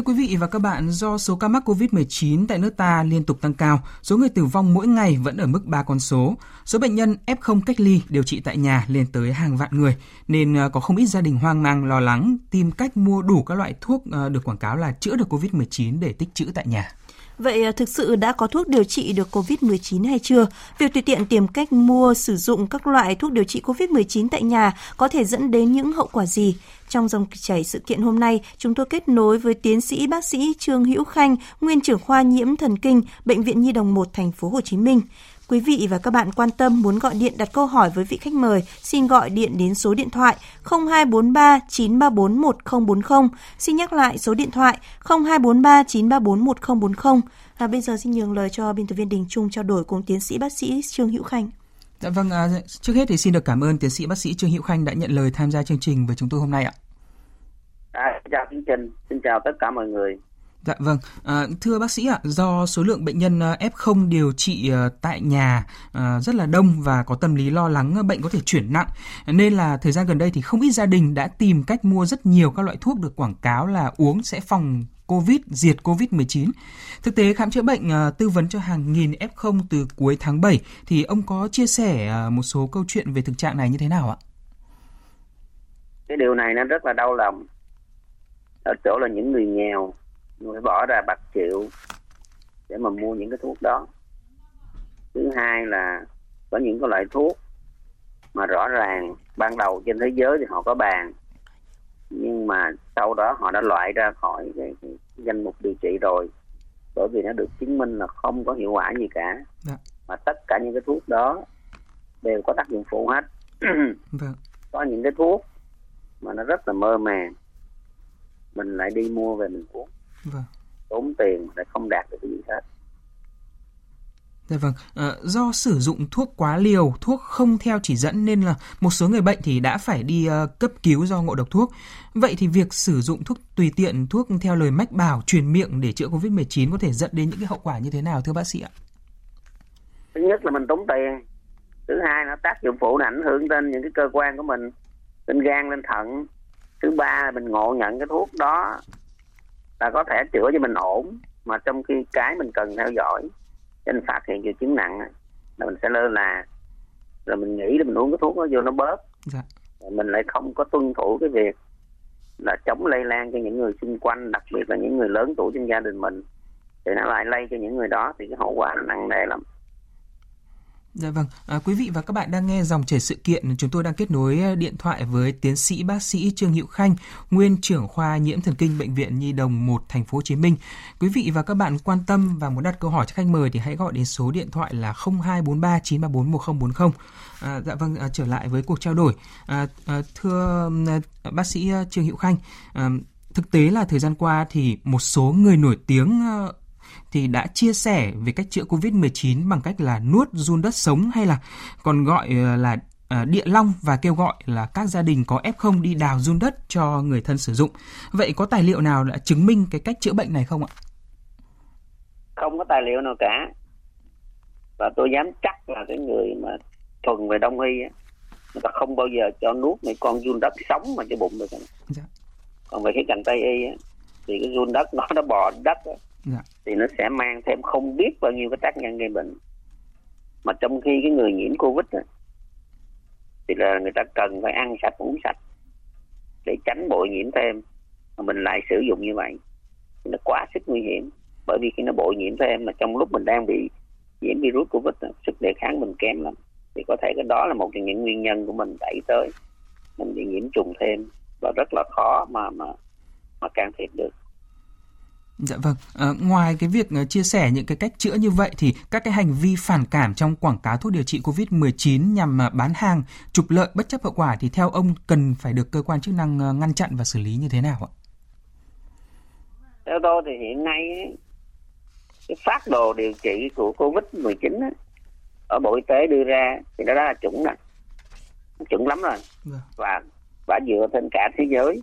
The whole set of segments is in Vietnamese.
Thưa quý vị và các bạn, do số ca mắc COVID-19 tại nước ta liên tục tăng cao, số người tử vong mỗi ngày vẫn ở mức 3 con số. Số bệnh nhân F0 cách ly điều trị tại nhà lên tới hàng vạn người, nên ờ, có không ít gia đình hoang mang lo lắng tìm cách mua đủ các loại thuốc ờ, được quảng cáo là chữa được COVID-19 để tích trữ tại nhà. Vậy à, thực sự đã có thuốc điều trị được COVID-19 hay chưa? Việc tùy tiện tìm cách mua sử dụng các loại thuốc điều trị COVID-19 tại nhà có thể dẫn đến những hậu quả gì? Trong dòng chảy sự kiện hôm nay, chúng tôi kết nối với tiến sĩ bác sĩ Trương Hữu Khanh, nguyên trưởng khoa nhiễm thần kinh, Bệnh viện Nhi đồng 1 thành phố Hồ Chí Minh. Quý vị và các bạn quan tâm muốn gọi điện đặt câu hỏi với vị khách mời, xin gọi điện đến số điện thoại 0243 934 1040. Xin nhắc lại số điện thoại 0243 934 1040. Và bây giờ xin nhường lời cho biên tập viên Đình Trung trao đổi cùng tiến sĩ bác sĩ Trương Hữu Khanh. Dạ vâng, à, trước hết thì xin được cảm ơn tiến sĩ bác sĩ Trương Hữu Khanh đã nhận lời tham gia chương trình với chúng tôi hôm nay ạ. À, chào chương trình, xin chào tất cả mọi người. Dạ vâng, à, thưa bác sĩ ạ, do số lượng bệnh nhân à, F0 điều trị à, tại nhà à, rất là đông và có tâm lý lo lắng à, bệnh có thể chuyển nặng, nên là thời gian gần đây thì không ít gia đình đã tìm cách mua rất nhiều các loại thuốc được quảng cáo là uống sẽ phòng COVID, diệt COVID-19. Thực tế khám chữa bệnh tư vấn cho hàng nghìn F0 từ cuối tháng 7 thì ông có chia sẻ một số câu chuyện về thực trạng này như thế nào ạ? Cái điều này nó rất là đau lòng. Ở chỗ là những người nghèo phải bỏ ra bạc triệu để mà mua những cái thuốc đó thứ hai là có những cái loại thuốc mà rõ ràng ban đầu trên thế giới thì họ có bàn nhưng mà sau đó họ đã loại ra khỏi cái, cái danh mục điều trị rồi bởi vì nó được chứng minh là không có hiệu quả gì cả dạ. mà tất cả những cái thuốc đó đều có tác dụng phụ hết vâng. có những cái thuốc mà nó rất là mơ màng mình lại đi mua về mình uống vâng. tốn tiền lại không đạt được cái gì hết Dạ vâng, à, do sử dụng thuốc quá liều, thuốc không theo chỉ dẫn nên là một số người bệnh thì đã phải đi uh, cấp cứu do ngộ độc thuốc. Vậy thì việc sử dụng thuốc tùy tiện, thuốc theo lời mách bảo truyền miệng để chữa Covid-19 có thể dẫn đến những cái hậu quả như thế nào thưa bác sĩ ạ? Thứ nhất là mình tốn tiền. Thứ hai nó tác dụng phụ là ảnh hưởng đến những cái cơ quan của mình, lên gan, lên thận. Thứ ba là mình ngộ nhận cái thuốc đó là có thể chữa cho mình ổn mà trong khi cái mình cần theo dõi cho nên phát hiện triệu chứng nặng là mình sẽ lơ là rồi mình nghĩ là mình uống cái thuốc nó vô nó bớt. Dạ. mình lại không có tuân thủ cái việc là chống lây lan cho những người xung quanh đặc biệt là những người lớn tuổi trong gia đình mình. Thì nó lại lây cho những người đó thì cái hậu quả nó nặng nề lắm Dạ vâng, à, quý vị và các bạn đang nghe dòng chảy sự kiện. Chúng tôi đang kết nối à, điện thoại với tiến sĩ bác sĩ Trương Hữu Khanh, nguyên trưởng khoa nhiễm thần kinh bệnh viện Nhi đồng 1 thành phố Hồ Chí Minh. Quý vị và các bạn quan tâm và muốn đặt câu hỏi cho khách mời thì hãy gọi đến số điện thoại là 0243 934 1040. À, dạ vâng, à, trở lại với cuộc trao đổi. À, à, thưa à, bác sĩ à, Trương Hữu Khanh, à, thực tế là thời gian qua thì một số người nổi tiếng à, thì đã chia sẻ về cách chữa COVID-19 bằng cách là nuốt run đất sống hay là còn gọi ờ, là ờ, địa long và kêu gọi là các gia đình có F0 đi đào run đất cho người thân sử dụng. Vậy có tài liệu nào đã chứng minh cái cách chữa bệnh này không ạ? Không có tài liệu nào cả. Và tôi dám chắc là cái người mà thuần về đông y á, người ta không bao giờ cho nuốt mấy con run đất sống mà cho bụng được. Dạ. Còn về cái cành tây y á, thì cái run đất nó nó bò đất á, dạ. thì nó sẽ mang thêm không biết bao nhiêu cái tác nhân gây bệnh. Mà trong khi cái người nhiễm covid đó, thì là người ta cần phải ăn sạch uống sạch để tránh bội nhiễm thêm. Mà mình lại sử dụng như vậy thì nó quá sức nguy hiểm. Bởi vì khi nó bội nhiễm thêm mà trong lúc mình đang bị nhiễm virus covid đó, sức đề kháng mình kém lắm. Thì có thể cái đó là một trong những nguyên nhân của mình đẩy tới mình bị nhiễm trùng thêm. Và rất là khó mà mà mà can thiệp được. Dạ vâng, à, ngoài cái việc uh, chia sẻ những cái cách chữa như vậy thì các cái hành vi phản cảm trong quảng cáo thuốc điều trị COVID-19 nhằm uh, bán hàng, trục lợi bất chấp hậu quả thì theo ông cần phải được cơ quan chức năng ngăn chặn và xử lý như thế nào ạ? Theo tôi thì hiện nay cái phát đồ điều trị của COVID-19 ở Bộ Y tế đưa ra thì nó đã là chuẩn rồi, chuẩn lắm rồi vâng. và và dựa trên cả thế giới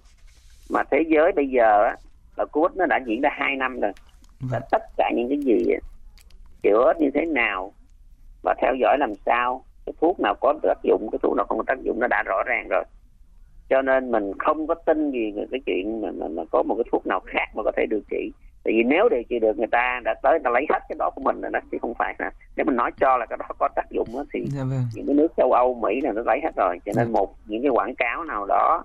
mà thế giới bây giờ là Covid nó đã diễn ra 2 năm rồi. Và tất cả những cái gì chữa như thế nào và theo dõi làm sao cái thuốc nào có tác dụng cái thuốc nào không có tác dụng nó đã rõ ràng rồi. Cho nên mình không có tin gì về cái chuyện mà, mà, mà có một cái thuốc nào khác mà có thể điều trị. Tại vì nếu điều trị được người ta đã tới ta lấy hết cái đó của mình rồi đó chứ không phải là nếu mình nói cho là cái đó có tác dụng đó, thì dạ vâng. những cái nước châu âu mỹ là nó lấy hết rồi. Cho nên dạ. một những cái quảng cáo nào đó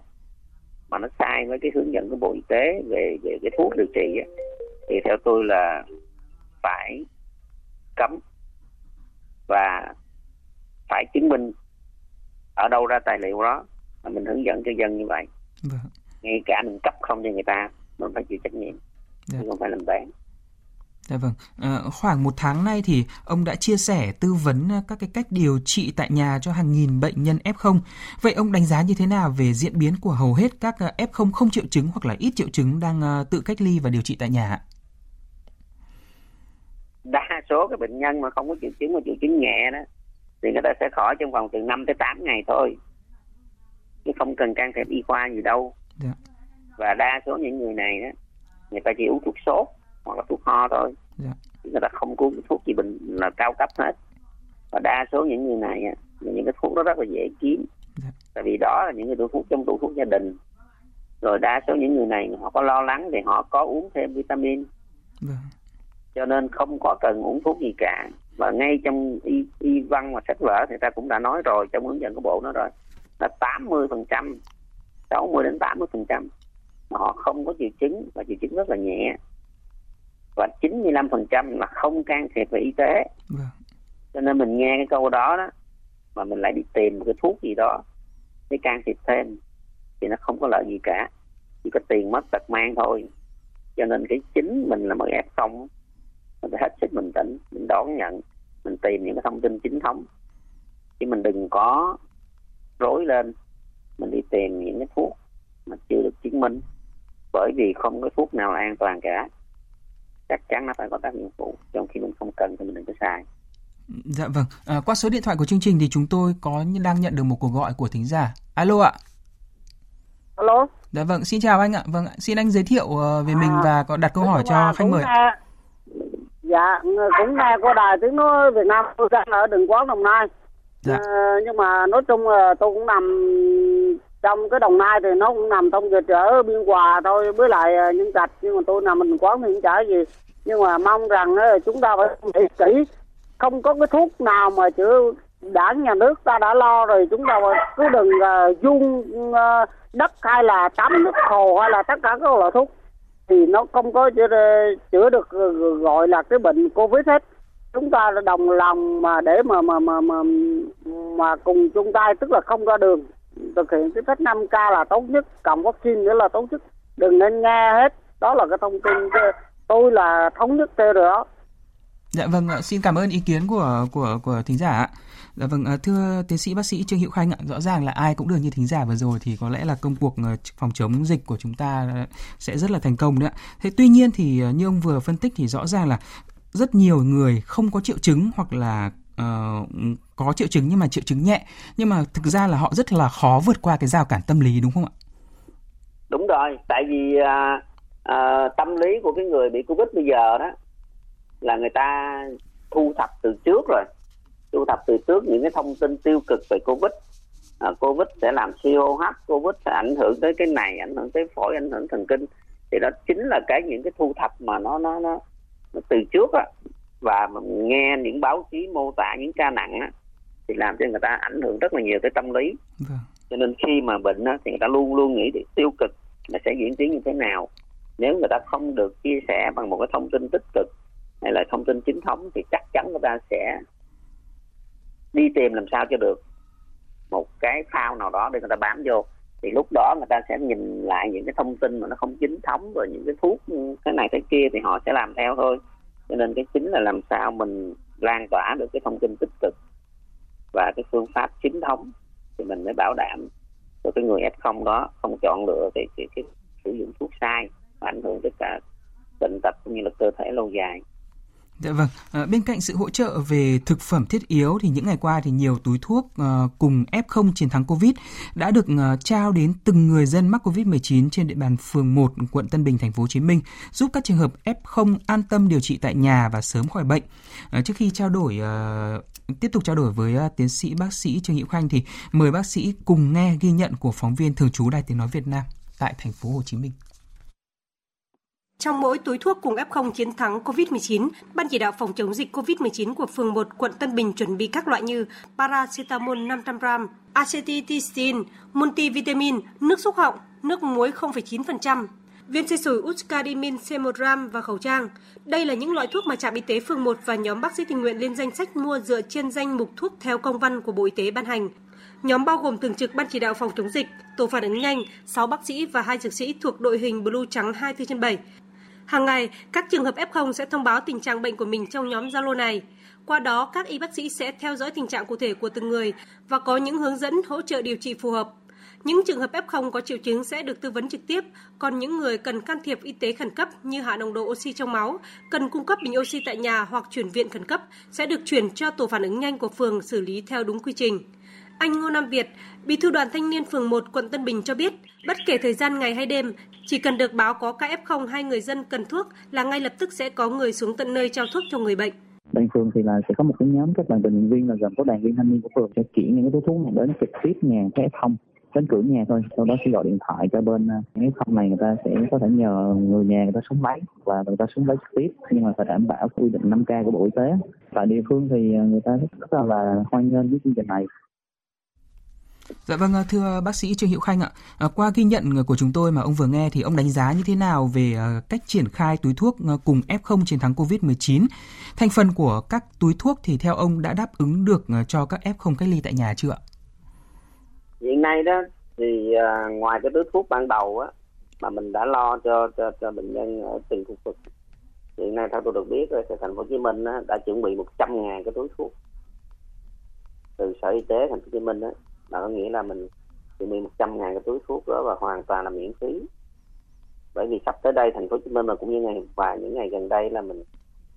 mà nó sai với cái hướng dẫn của bộ y tế về về cái thuốc điều trị thì theo tôi là phải cấm và phải chứng minh ở đâu ra tài liệu đó mà mình hướng dẫn cho dân như vậy vâng. ngay cả mình cấp không cho người ta mình phải chịu trách nhiệm dạ. không phải làm bán Dạ vâng, à, khoảng một tháng nay thì ông đã chia sẻ tư vấn các cái cách điều trị tại nhà cho hàng nghìn bệnh nhân F0. Vậy ông đánh giá như thế nào về diễn biến của hầu hết các F0 không triệu chứng hoặc là ít triệu chứng đang tự cách ly và điều trị tại nhà? Đa số các bệnh nhân mà không có triệu chứng mà triệu chứng nhẹ đó thì người ta sẽ khỏi trong vòng từ 5 tới 8 ngày thôi chứ không cần can thiệp y khoa gì đâu dạ. và đa số những người này đó người ta chỉ uống thuốc sốt hoặc là thuốc ho thôi dạ. người ta không uống thuốc gì bình là cao cấp hết. Và đa số những người này những cái thuốc đó rất là dễ kiếm. Dạ. tại vì đó là những người thuốc trong tủ thuốc gia đình. Rồi đa số những người này họ có lo lắng thì họ có uống thêm vitamin. Dạ. cho nên không có cần uống thuốc gì cả. Và ngay trong y, y văn và sách vở thì ta cũng đã nói rồi trong hướng dẫn của bộ nó rồi. Là 80 phần trăm 60 đến 80 phần trăm. Họ không có triệu chứng và triệu chứng rất là nhẹ và 95 phần trăm là không can thiệp về y tế. Vâng. cho nên mình nghe cái câu đó đó mà mình lại đi tìm một cái thuốc gì đó để can thiệp thêm thì nó không có lợi gì cả. Chỉ có tiền mất tật mang thôi. Cho nên cái chính mình là một f không mình phải hết sức bình tĩnh mình đón nhận mình tìm những cái thông tin chính thống. Chứ mình đừng có rối lên mình đi tìm những cái thuốc mà chưa được chứng minh. Bởi vì không có thuốc nào là an toàn cả chắc chắn nó phải có tác dụng phụ trong khi mình không cần thì mình đừng có xài Dạ vâng, à, qua số điện thoại của chương trình thì chúng tôi có đang nhận được một cuộc gọi của thính giả. Alo ạ. Alo. Dạ vâng, xin chào anh ạ. Vâng ạ, xin anh giới thiệu ờ, về mình à, và có đặt câu hỏi cho khách mời. Nghe, dạ, cũng nghe qua đài tiếng nói Việt Nam tôi đang ở đường quán Đồng Nai. Dạ. À, nhưng mà nói chung là tôi cũng nằm trong cái đồng nai thì nó cũng nằm trong dịch ở biên hòa thôi với lại à, nhân những trạch. Nhưng mà tôi nằm mình quán thì cũng chả gì. Nhưng mà mong rằng à, chúng ta phải nghĩ kỹ. Không có cái thuốc nào mà chữa đảng nhà nước ta đã lo rồi. Chúng ta cứ đừng uh, dung uh, đất hay là tắm nước hồ hay là tất cả các loại thuốc. Thì nó không có chữa, chữa được gọi là cái bệnh covid hết. Chúng ta đồng lòng mà để mà mà mà mà mà cùng chung tay tức là không ra đường thực hiện cái cách 5 k là tốt nhất cộng vaccine nữa là tốt nhất đừng nên nghe hết đó là cái thông tin tôi là thống nhất theo rồi đó Dạ vâng, xin cảm ơn ý kiến của của của thính giả. Dạ vâng, à, thưa tiến sĩ bác sĩ Trương Hữu Khanh ạ, rõ ràng là ai cũng được như thính giả vừa rồi thì có lẽ là công cuộc ờ, phòng chống dịch của chúng ta ờ, sẽ rất là thành công đấy ạ. Thế tuy nhiên thì ờ, như ông vừa phân tích thì rõ ràng là rất nhiều người không có triệu chứng hoặc là uh, có triệu chứng nhưng mà triệu chứng nhẹ nhưng mà thực ra là họ rất là khó vượt qua cái rào cản tâm lý đúng không ạ? Đúng rồi, tại vì uh, uh, tâm lý của cái người bị covid bây giờ đó là người ta thu thập từ trước rồi, thu thập từ trước những cái thông tin tiêu cực về covid. Uh, covid sẽ làm suy hô hấp, covid sẽ ảnh hưởng tới cái này, ảnh hưởng tới phổi, ảnh hưởng thần kinh. Thì đó chính là cái những cái thu thập mà nó nó nó, nó từ trước á và nghe những báo chí mô tả những ca nặng á, thì làm cho người ta ảnh hưởng rất là nhiều tới tâm lý. Vâng. cho nên khi mà bệnh á, thì người ta luôn luôn nghĩ tiêu cực là sẽ diễn tiến như thế nào. Nếu người ta không được chia sẻ bằng một cái thông tin tích cực hay là thông tin chính thống thì chắc chắn người ta sẽ đi tìm làm sao cho được một cái phao nào đó để người ta bám vô. Thì lúc đó người ta sẽ nhìn lại những cái thông tin mà nó không chính thống rồi những cái thuốc cái này cái kia thì họ sẽ làm theo thôi cho nên cái chính là làm sao mình lan tỏa được cái thông tin tích cực và cái phương pháp chính thống thì mình mới bảo đảm cho cái người f0 đó không chọn lựa cái, cái, cái sử dụng thuốc sai và ảnh hưởng tới cả bệnh tật cũng như là cơ thể lâu dài. Dạ vâng, à, bên cạnh sự hỗ trợ về thực phẩm thiết yếu thì những ngày qua thì nhiều túi thuốc ờ, cùng F0 chiến thắng Covid đã được ờ, trao đến từng người dân mắc Covid-19 trên địa bàn phường 1 quận Tân Bình thành phố Hồ Chí Minh, giúp các trường hợp F0 an tâm điều trị tại nhà và sớm khỏi bệnh. Trước khi trao đổi tiếp tục trao đổi với uh, tiến sĩ bác sĩ Trương Hữu Khanh thì mời bác sĩ cùng nghe ghi nhận của phóng viên thường trú Đài Tiếng nói Việt Nam tại thành phố Hồ Chí Minh. Trong mỗi túi thuốc cùng F0 chiến thắng COVID-19, Ban chỉ đạo phòng chống dịch COVID-19 của phường 1 quận Tân Bình chuẩn bị các loại như paracetamol 500g, acetylcysteine, multivitamin, nước xúc họng, nước muối 0,9%, viên xe sủi Uscadimin C1 và khẩu trang. Đây là những loại thuốc mà trạm y tế phường 1 và nhóm bác sĩ tình nguyện lên danh sách mua dựa trên danh mục thuốc theo công văn của Bộ Y tế ban hành. Nhóm bao gồm thường trực Ban chỉ đạo phòng chống dịch, tổ phản ứng nhanh, 6 bác sĩ và 2 dược sĩ thuộc đội hình Blue trắng 24 trên 7, Hàng ngày, các trường hợp F0 sẽ thông báo tình trạng bệnh của mình trong nhóm Zalo này. Qua đó, các y bác sĩ sẽ theo dõi tình trạng cụ thể của từng người và có những hướng dẫn hỗ trợ điều trị phù hợp. Những trường hợp F0 có triệu chứng sẽ được tư vấn trực tiếp, còn những người cần can thiệp y tế khẩn cấp như hạ nồng độ oxy trong máu, cần cung cấp bình oxy tại nhà hoặc chuyển viện khẩn cấp sẽ được chuyển cho tổ phản ứng nhanh của phường xử lý theo đúng quy trình. Anh Ngô Nam Việt, Bí thư đoàn thanh niên phường 1 quận Tân Bình cho biết, bất kể thời gian ngày hay đêm, chỉ cần được báo có ca F0 hay người dân cần thuốc là ngay lập tức sẽ có người xuống tận nơi trao thuốc cho người bệnh. bên phường thì là sẽ có một cái nhóm các bạn tình nguyện viên là gồm có đoàn viên thanh niên của phường sẽ chuyển những cái túi thuốc này đến trực tiếp nhà các F0 đến cửa nhà thôi sau đó sẽ gọi điện thoại cho bên à, cái phòng F0 này người ta sẽ có thể nhờ người nhà người ta xuống lấy và người ta xuống lấy trực tiếp nhưng mà phải đảm bảo quy định 5K của bộ y tế tại địa phương thì à, người ta rất là, là hoan nghênh với chương trình này Dạ vâng, à, thưa bác sĩ Trương Hữu Khanh ạ, à, qua ghi nhận của chúng tôi mà ông vừa nghe thì ông đánh giá như thế nào về à, cách triển khai túi thuốc cùng F0 chiến thắng COVID-19? Thành phần của các túi thuốc thì theo ông đã đáp ứng được cho các F0 cách ly tại nhà chưa ạ? Hiện nay đó thì ngoài cái túi thuốc ban đầu á mà mình đã lo cho cho cho bệnh nhân ở từng khu vực. Hiện nay theo tôi được biết rồi, thành phố Hồ Chí Minh đã chuẩn bị 100 ngàn cái túi thuốc từ Sở Y tế thành phố Hồ Chí Minh đó là có nghĩa là mình chuẩn bị 100 ngàn cái túi thuốc đó và hoàn toàn là miễn phí? Bởi vì sắp tới đây thành phố Hồ Chí Minh là cũng như ngày và những ngày gần đây là mình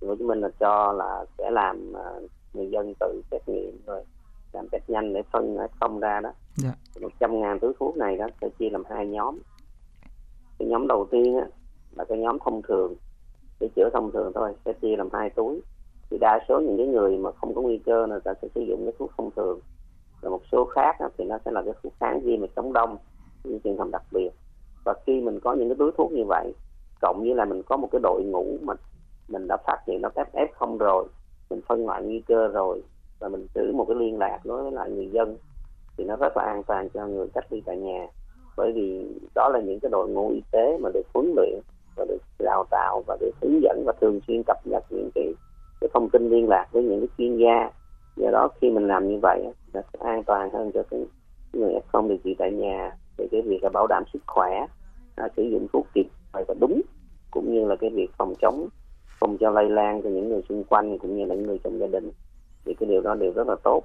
thành phố Hồ Chí Minh là cho là sẽ làm uh, người dân tự xét nghiệm rồi làm test nhanh để phân không ra đó. Dạ. một trăm ngàn túi thuốc này đó sẽ chia làm hai nhóm. Cái nhóm đầu tiên á, là cái nhóm thông thường để chữa thông thường thôi sẽ chia làm hai túi. Thì đa số những cái người mà không có nguy cơ là ta sẽ sử dụng cái thuốc thông thường rồi một số khác thì nó sẽ là cái thuốc kháng viêm và chống đông những trường hợp đặc biệt. Và khi mình có những cái túi thuốc như vậy cộng với là mình có một cái đội ngũ mà mình đã phát hiện nó f không rồi mình phân loại nguy cơ rồi và mình giữ một cái liên lạc đối với lại người dân thì nó rất là an toàn cho người cách ly tại nhà. Bởi vì đó là những cái đội ngũ y tế mà được huấn luyện và được đào tạo và được hướng dẫn và thường xuyên cập nhật những cái, cái thông tin liên lạc với những cái chuyên gia do đó khi mình làm như vậy nó sẽ an toàn hơn cho cái người f điều trị tại nhà. Về cái việc là bảo đảm sức khỏe à, sử dụng thuốc kịp thời và đúng cũng như là cái việc phòng chống không cho lây lan cho những người xung quanh cũng như là những người trong gia đình. Thì cái điều đó đều rất là tốt.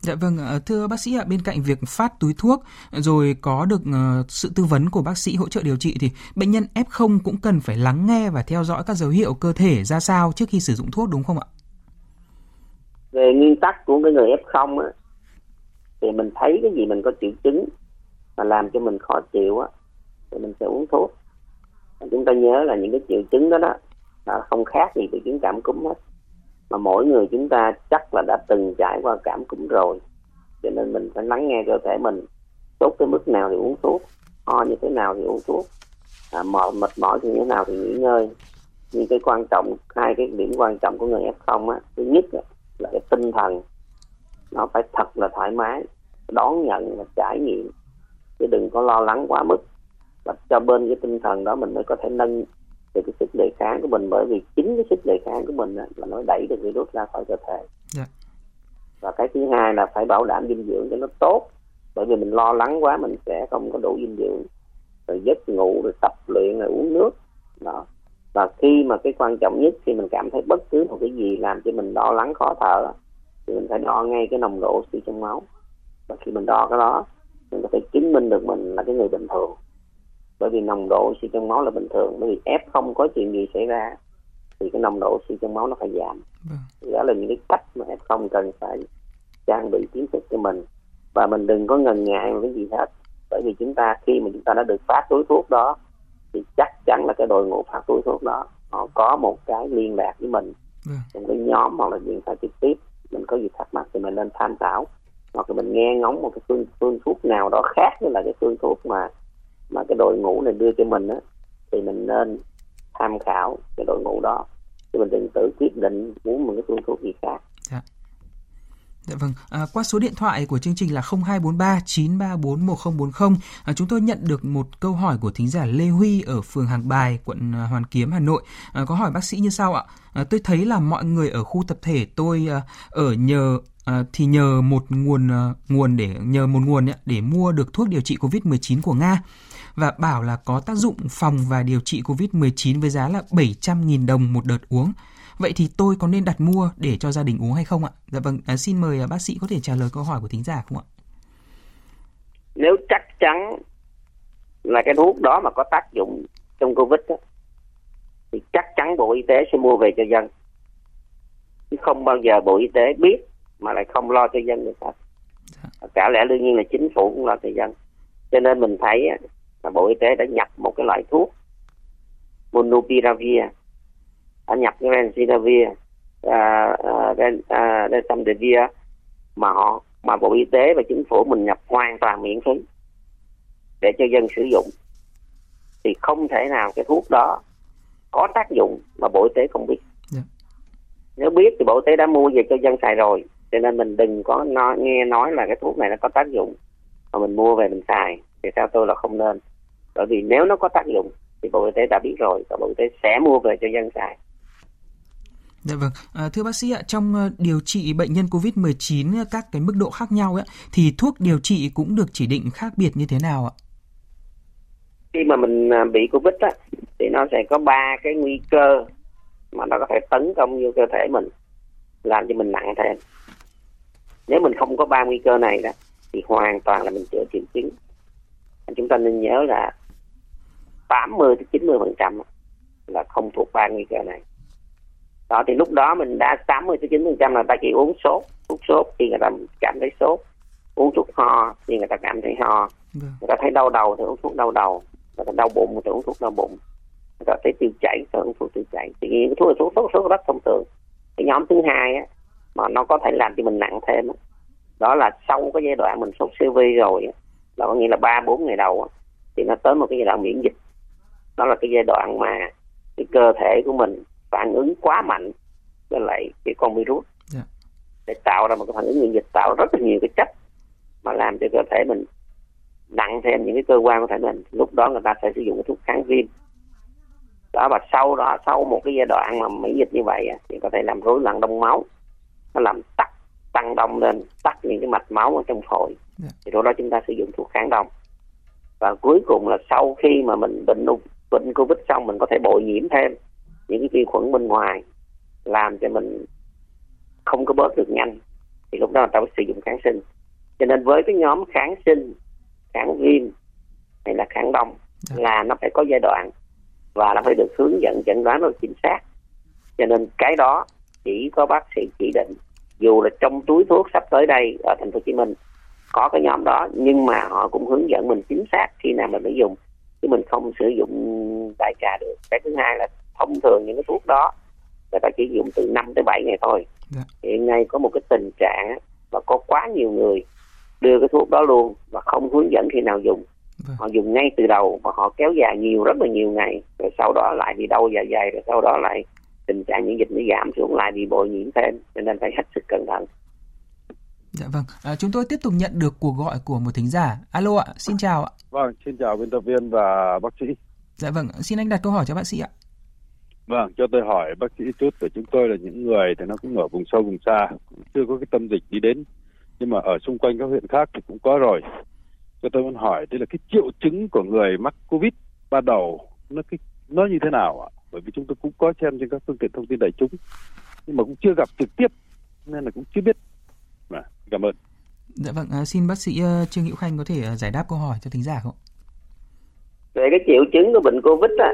Dạ vâng, ờ, thưa bác sĩ ạ, bên cạnh việc phát túi thuốc rồi có được ờ, sự tư vấn của bác sĩ hỗ trợ điều trị thì bệnh nhân F0 cũng cần phải lắng nghe và theo dõi các dấu hiệu cơ thể ra sao trước khi sử dụng thuốc đúng không ạ? Về nguyên tắc của cái người f0 á thì mình thấy cái gì mình có triệu chứng mà làm cho mình khó chịu á thì mình sẽ uống thuốc. Chúng ta nhớ là những cái triệu chứng đó đó là không khác gì triệu chứng cảm cúm hết. Mà mỗi người chúng ta chắc là đã từng trải qua cảm cúm rồi cho nên mình phải lắng nghe cơ thể mình. Tốt tới mức nào thì uống thuốc ho như thế nào thì uống thuốc. À, mệt mệt mỏi thì như thế nào thì nghỉ ngơi. Nhưng cái quan trọng hai cái điểm quan trọng của người f0 á thứ nhất á, là cái tinh thần nó phải thật là thoải mái đón nhận và trải nghiệm. Chứ đừng có lo lắng quá mức và cho bên cái tinh thần đó mình mới có thể nâng được cái sức đề kháng của mình. Bởi vì chính cái sức đề kháng của mình là nó đẩy được virus ra khỏi cơ thể. Yeah. Dạ. và cái thứ hai là phải bảo đảm dinh dưỡng cho nó tốt. Bởi vì mình lo lắng quá mình sẽ không có đủ dinh dưỡng. Rồi giấc ngủ rồi tập luyện rồi uống nước. Đó và khi mà cái quan trọng nhất khi mình cảm thấy bất cứ một cái gì làm cho mình lo lắng khó thở thì mình phải đo ngay cái nồng độ oxy trong máu. Và khi mình đo cái đó mình có thể chứng minh được mình là cái người bình thường. Bởi vì nồng độ oxy trong máu là bình thường. Bởi vì ép không có chuyện gì xảy ra thì cái nồng độ oxy trong máu nó phải giảm. Vâng. đó là những cái cách mà em không cần phải trang bị kiến thức cho mình. Và mình đừng có ngần ngại một cái gì hết. Bởi vì chúng ta khi mà chúng ta đã được phát túi thuốc đó thì chắc chắn là cái đội ngũ phát túi thuốc đó họ có một cái liên lạc với mình. Vâng. trong cái nhóm hoặc là điện thoại trực tiếp mình có gì thắc mắc thì mình nên tham khảo. Hoặc là mình nghe ngóng một cái phương phương thuốc nào đó khác với là cái phương thuốc mà mà cái đội ngũ này đưa cho mình á thì mình nên tham khảo cái đội ngũ đó. Chứ mình đừng tự quyết định muốn một cái phương thuốc gì khác Dạ vâng, à, qua số điện thoại của chương trình là 0243 934 1040, à, chúng tôi nhận được một câu hỏi của thính giả Lê Huy ở phường Hàng Bài, quận à, Hoàn Kiếm, Hà Nội. À, có hỏi bác sĩ như sau ạ. À, tôi thấy là mọi người ở khu tập thể tôi à, ở nhờ à, thì nhờ một nguồn à, nguồn để nhờ một nguồn để mua được thuốc điều trị Covid-19 của Nga và bảo là có tác dụng phòng và điều trị Covid-19 với giá là 700.000 đồng một đợt uống. Vậy thì tôi có nên đặt mua để cho gia đình uống hay không ạ? Dạ vâng, à, xin mời à, bác sĩ có thể trả lời câu hỏi của thính giả không ạ? nếu chắc chắn là cái thuốc đó mà có tác dụng trong covid á, thì chắc chắn bộ y tế sẽ mua về cho dân. Chứ không bao giờ bộ y tế biết mà lại không lo cho dân được hết cả lẽ đương nhiên là chính phủ cũng lo cho dân. Cho nên mình thấy là bộ y tế đã nhập một cái loại thuốc monopiravir đã nhập cái remdesivir uh, uh, remdesivir mà họ mà bộ y tế và chính phủ mình nhập hoàn toàn miễn phí để cho dân sử dụng. Thì không thể nào cái thuốc đó có tác dụng mà bộ y tế không biết. Dạ. nếu biết thì bộ y tế đã mua về cho dân xài rồi. Cho nên mình đừng có nói, nghe nói là cái thuốc này nó có tác dụng mà mình mua về mình xài. Thì theo tôi là không nên. Bởi vì nếu nó có tác dụng thì bộ y tế đã biết rồi và bộ y tế sẽ mua về cho dân xài Dạ vâng, à, thưa bác sĩ ạ, trong ờ, điều trị bệnh nhân COVID-19 ờ, các cái mức độ khác nhau ấy, thì thuốc điều trị cũng được chỉ định khác biệt như thế nào ạ? khi mà mình à, bị covid á thì nó sẽ có ba cái nguy cơ mà nó có thể tấn công vô cơ thể mình làm cho mình nặng thêm. Nếu mình không có ba nguy cơ này đó thì hoàn toàn là mình chữa triệu chứng. Chúng ta nên nhớ là 80 đến 90 phần trăm là không thuộc ba nguy cơ này đó thì lúc đó mình đã 80 đến 90 phần trăm là ta chỉ uống sốt thuốc sốt khi người ta cảm thấy sốt. Uống thuốc ho khi người ta cảm thấy ho. Vâng. người ta thấy đau đầu thì uống thuốc đau đầu. Người ta đau bụng thì uống thuốc đau bụng. Người ta thấy tiêu chảy thì uống thuốc tiêu chảy. Thì những thuốc là thuốc sốt sốt rất thông thường. Cái nhóm thứ hai á mà nó có thể làm cho mình nặng thêm á đó là sau cái giai đoạn mình sốt siêu vi rồi á là có nghĩa là ba bốn ngày đầu á thì nó tới một cái giai đoạn miễn dịch. Đó là cái giai đoạn mà cái cơ thể của mình phản ứng quá mạnh với lại cái con virus. Dạ. để tạo ra một cái phản ứng miễn dịch tạo rất là nhiều cái chất mà làm cho cơ thể mình nặng thêm những cái cơ quan của thể mình. Lúc đó người ta sẽ sử dụng cái thuốc kháng viêm. Đó và sau đó sau một cái giai đoạn mà miễn dịch như vậy thì có thể làm rối loạn đông máu. Nó làm tắc tăng đông lên tắc những cái mạch máu ở trong phổi. Dạ. thì lúc đó chúng ta sử dụng thuốc kháng đông. Và cuối cùng là sau khi mà mình bệnh bệnh covid xong mình có thể bội nhiễm thêm những cái vi khuẩn bên ngoài làm cho mình không có bớt được nhanh thì lúc đó người ta phải sử dụng kháng sinh. Cho nên với cái nhóm kháng sinh kháng viêm hay là kháng đông Dạ. là nó phải có giai đoạn và nó phải được hướng dẫn chẩn đoán rất chính xác. Cho nên cái đó chỉ có bác sĩ chỉ định dù là trong túi thuốc sắp tới đây ở thành phố Hồ Chí Minh có cái nhóm đó nhưng mà họ cũng hướng dẫn mình chính xác khi nào mình phải dùng chứ mình không sử dụng đại trà được. Cái thứ hai là thông thường những cái thuốc đó người ta chỉ dùng từ 5 tới 7 ngày thôi Dạ. hiện nay có một cái tình trạng và có quá nhiều người đưa cái thuốc đó luôn và không hướng dẫn khi nào dùng Vâng. họ dùng ngay từ đầu và họ kéo dài nhiều rất là nhiều ngày rồi sau đó lại bị đau dạ dày rồi sau đó lại tình trạng miễn dịch nó giảm xuống lại bị bội nhiễm thêm cho nên phải hết sức cẩn thận Dạ vâng, à, chúng tôi tiếp tục nhận được cuộc gọi của một thính giả. Alo ạ, xin chào ạ. Vâng, xin chào biên tập viên và bác sĩ. Dạ vâng, xin anh đặt câu hỏi cho bác sĩ ạ. Vâng, cho tôi hỏi bác sĩ chút của chúng tôi là những người thì nó cũng ở vùng sâu vùng xa, chưa có cái tâm dịch đi đến, nhưng mà ở xung quanh các huyện khác thì cũng có rồi. Cho tôi muốn hỏi, đây là cái triệu chứng của người mắc Covid ban đầu nó cái nó như thế nào ạ? Bởi vì chúng tôi cũng có xem trên các phương tiện thông tin đại chúng, nhưng mà cũng chưa gặp trực tiếp nên là cũng chưa biết. Mà, cảm ơn. Dạ vâng, à, xin bác sĩ ờ, Trương Hữu Khanh có thể ờ, giải đáp câu hỏi cho thính giả không? về cái triệu chứng của bệnh covid á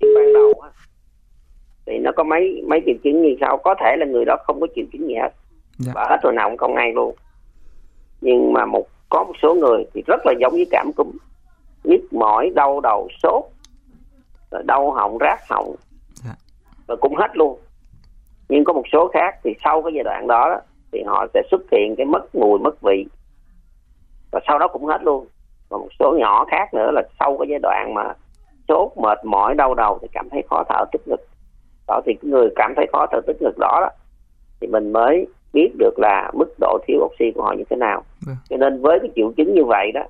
thì ban đầu á thì nó có mấy mấy triệu chứng như sau. Có thể là người đó không có triệu chứng gì hết. Dạ. và hết rồi nào cũng không ngay luôn. Nhưng mà một có một số người thì rất là giống với cảm cúm. Nhức mỏi đau đầu sốt rồi đau họng rát họng. Dạ. và cũng hết luôn. Nhưng có một số khác thì sau cái giai đoạn đó, đó thì họ sẽ xuất hiện cái mất mùi mất vị. Và sau đó cũng hết luôn. Và một số nhỏ khác nữa là sau cái giai đoạn mà sốt mệt mỏi đau đầu thì cảm thấy khó thở tức ngực đó thì người cảm thấy khó thở tức ngực đó, đó thì mình mới biết được là mức độ thiếu oxy của họ như thế nào Vâng. cho nên với cái triệu chứng như vậy đó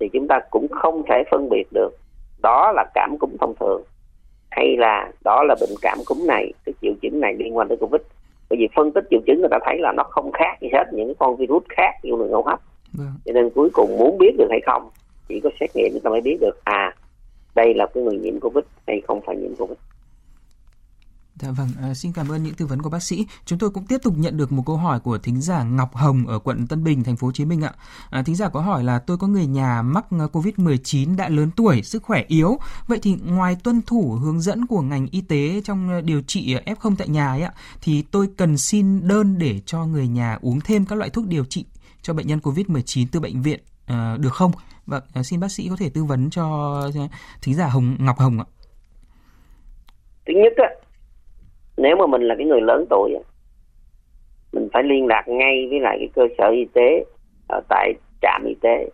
thì chúng ta cũng không thể phân biệt được đó là cảm cúm thông thường hay là đó là bệnh cảm cúm này cái triệu chứng này liên quan tới covid bởi vì phân tích triệu chứng người ta thấy là nó không khác gì hết những con virus khác như đường hô hấp Vâng. cho nên cuối cùng muốn biết được hay không chỉ có xét nghiệm chúng ta mới biết được à đây là cái người nhiễm covid hay không phải nhiễm covid Dạ vâng, à, xin cảm ơn những tư vấn của bác sĩ. Chúng tôi cũng tiếp tục nhận được một câu hỏi của thính giả Ngọc Hồng ở quận Tân Bình, thành phố Hồ Chí Minh ạ. À, thính giả có hỏi là tôi có người nhà mắc ờ, Covid-19 đã lớn tuổi, sức khỏe yếu. Vậy thì ngoài tuân thủ hướng dẫn của ngành y tế trong ờ, điều trị F0 tại nhà ấy ạ, thì tôi cần xin đơn để cho người nhà uống thêm các loại thuốc điều trị cho bệnh nhân Covid-19 từ bệnh viện à, được không? Vâng, à, xin bác sĩ có thể tư vấn cho thính giả Hồng Ngọc Hồng ạ. thứ nhất ạ nếu mà mình là cái người lớn tuổi mình phải liên lạc ngay với lại cái cơ sở y tế ở tại trạm y tế.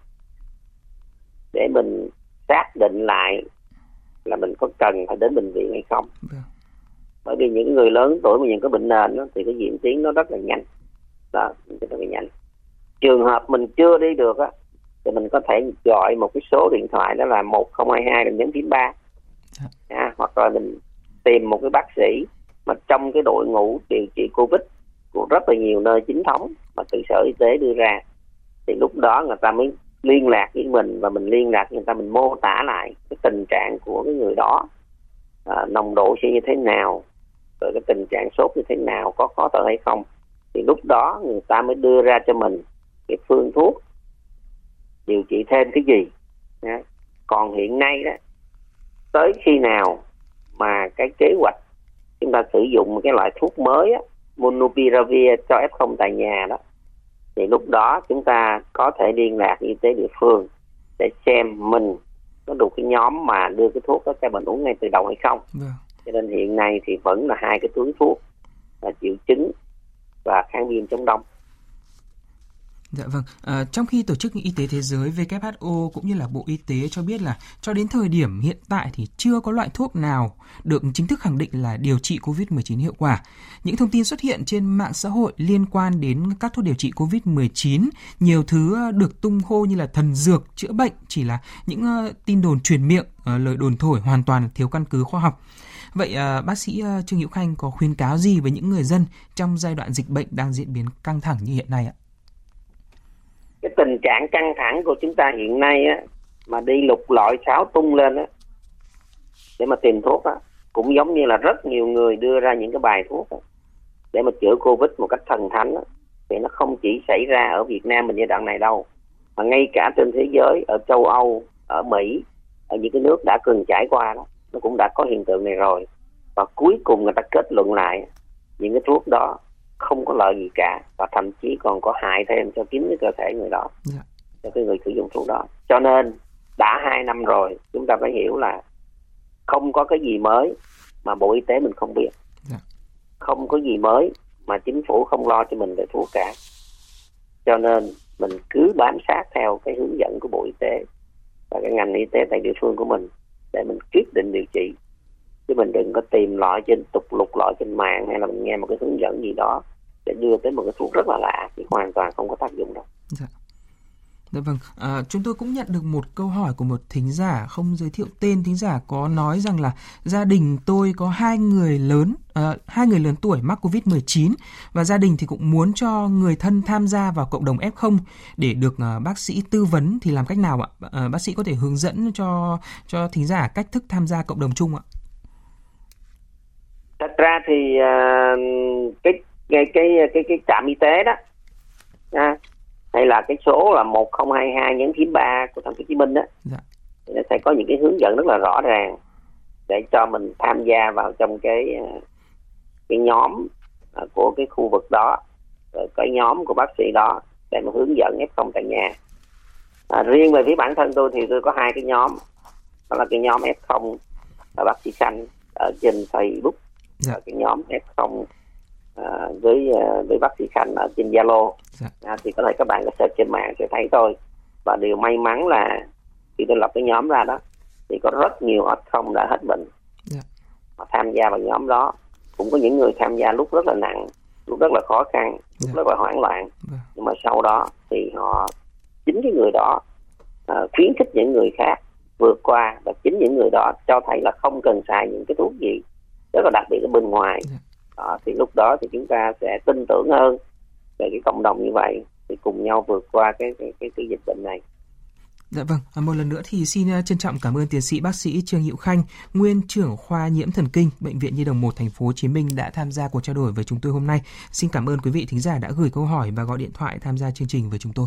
Để mình xác định lại là mình có cần phải đến bệnh viện hay không. Vâng. bởi vì những người lớn tuổi mà những cái bệnh nền đó, thì cái diễn tiến nó rất là nhanh. Đó rất là nhanh. Trường hợp mình chưa đi được á thì mình có thể gọi một cái số điện thoại đó là 1022 đồng nhấn phím ba. Dạ. à, hoặc là mình tìm một cái bác sĩ mà trong cái đội ngũ điều trị covid của rất là nhiều nơi chính thống mà từ sở y tế đưa ra thì lúc đó người ta mới liên lạc với mình và mình liên lạc với người ta mình mô tả lại cái tình trạng của cái người đó. À, nồng độ sẽ như thế nào rồi cái tình trạng sốt như thế nào có khó thở hay không. Thì lúc đó người ta mới đưa ra cho mình cái phương thuốc điều trị thêm cái gì. Còn hiện nay đó tới khi nào mà cái kế hoạch chúng ta sử dụng một cái loại thuốc mới á, Monopiravir cho F0 tại nhà đó. Thì lúc đó chúng ta có thể liên lạc y tế địa phương để xem mình có đủ cái nhóm mà đưa cái thuốc đó cho mình uống ngay từ đầu hay không. Vâng. cho nên hiện nay thì vẫn là hai cái túi thuốc là triệu chứng và kháng viêm chống đông Dạ vâng, à, trong khi Tổ chức Y tế Thế giới WHO cũng như là Bộ Y tế cho biết là cho đến thời điểm hiện tại thì chưa có loại thuốc nào được chính thức khẳng định là điều trị COVID-19 hiệu quả. Những thông tin xuất hiện trên mạng xã hội liên quan đến các thuốc điều trị COVID-19, nhiều thứ ờ, được tung hô như là thần dược, chữa bệnh chỉ là những ờ, tin đồn truyền miệng, ờ, lời đồn thổi hoàn toàn thiếu căn cứ khoa học. Vậy bác sĩ Trương Hữu Khanh có khuyến cáo gì với những người dân trong giai đoạn dịch bệnh đang diễn biến căng thẳng như hiện nay ạ? Cái tình trạng căng thẳng của chúng ta hiện nay á mà đi lục lọi sáo tung lên á để mà tìm thuốc á cũng giống như là rất nhiều người đưa ra những cái bài thuốc á, để mà chữa covid một cách thần thánh á, thì nó không chỉ xảy ra ở Việt Nam mình giai đoạn này đâu mà ngay cả trên thế giới ở châu Âu ở Mỹ ở những cái nước đã từng trải qua đó nó cũng đã có hiện tượng này rồi. Và cuối cùng người ta kết luận lại những cái thuốc đó không có lợi gì cả và thậm chí còn có hại thêm cho chính cái cơ thể người đó Dạ. cho cái người sử dụng thuốc đó cho nên đã hai năm rồi chúng ta phải hiểu là không có cái gì mới mà bộ y tế mình không biết Dạ. không có gì mới mà chính phủ không lo cho mình về thuốc cả cho nên mình cứ bám sát theo cái hướng dẫn của bộ y tế và cái ngành y tế tại địa phương của mình để mình quyết định điều trị chứ mình đừng có tìm loại trên tục lục lọi trên mạng hay là mình nghe một cái hướng dẫn gì đó để đưa tới một cái thuốc rất là lạ thì hoàn toàn không có tác dụng đâu Dạ. Dạ vâng, à, chúng tôi cũng nhận được một câu hỏi của một thính giả không giới thiệu tên thính giả có nói rằng là gia đình tôi có hai người lớn, à, hai người lớn tuổi mắc Covid-19 và gia đình thì cũng muốn cho người thân tham gia vào cộng đồng F0 để được à, bác sĩ tư vấn thì làm cách nào ạ? À, bác sĩ có thể hướng dẫn cho cho thính giả cách thức tham gia cộng đồng chung ạ? thật ra thì à, cái cái cái cái cái trạm y tế đó. À, hay là cái số là 1022 nhấn phím 3 của thành phố Hồ Chí Minh đó. Dạ. thì nó sẽ có những cái hướng dẫn rất là rõ ràng để cho mình tham gia vào trong cái cái nhóm của cái khu vực đó. Rồi cái nhóm của bác sĩ đó để mà hướng dẫn f0 tại nhà. À, riêng về phía bản thân tôi thì tôi có hai cái nhóm. Đó là cái nhóm f0 là bác sĩ khanh ở trên facebook. Dạ. và cái nhóm f0 à, với à, với bác sĩ khanh ở trên zalo dạ. à, thì có thể các bạn có search trên mạng sẽ thấy tôi và điều may mắn là khi tôi lập cái nhóm ra đó thì có rất nhiều f0 đã hết bệnh dạ. mà tham gia vào nhóm đó cũng có những người tham gia lúc rất là nặng lúc rất là khó khăn lúc yeah. rất là hoảng loạn yeah. nhưng mà sau đó thì họ chính cái người đó uh, khuyến khích những người khác vượt qua và chính những người đó cho thấy là không cần xài những cái thuốc gì rất là đặc biệt ở bên ngoài yeah à, thì lúc đó thì chúng ta sẽ tin tưởng hơn về cái cộng đồng như vậy thì cùng nhau vượt qua cái cái cái, cái dịch bệnh này Dạ vâng, à, một lần nữa thì xin à, trân trọng cảm ơn tiến sĩ bác sĩ Trương Hữu Khanh, nguyên trưởng khoa nhiễm thần kinh bệnh viện Nhi đồng 1 thành phố Hồ Chí Minh đã tham gia cuộc trao đổi với chúng tôi hôm nay. Xin cảm ơn quý vị thính giả đã gửi câu hỏi và gọi điện thoại tham gia chương trình với chúng tôi.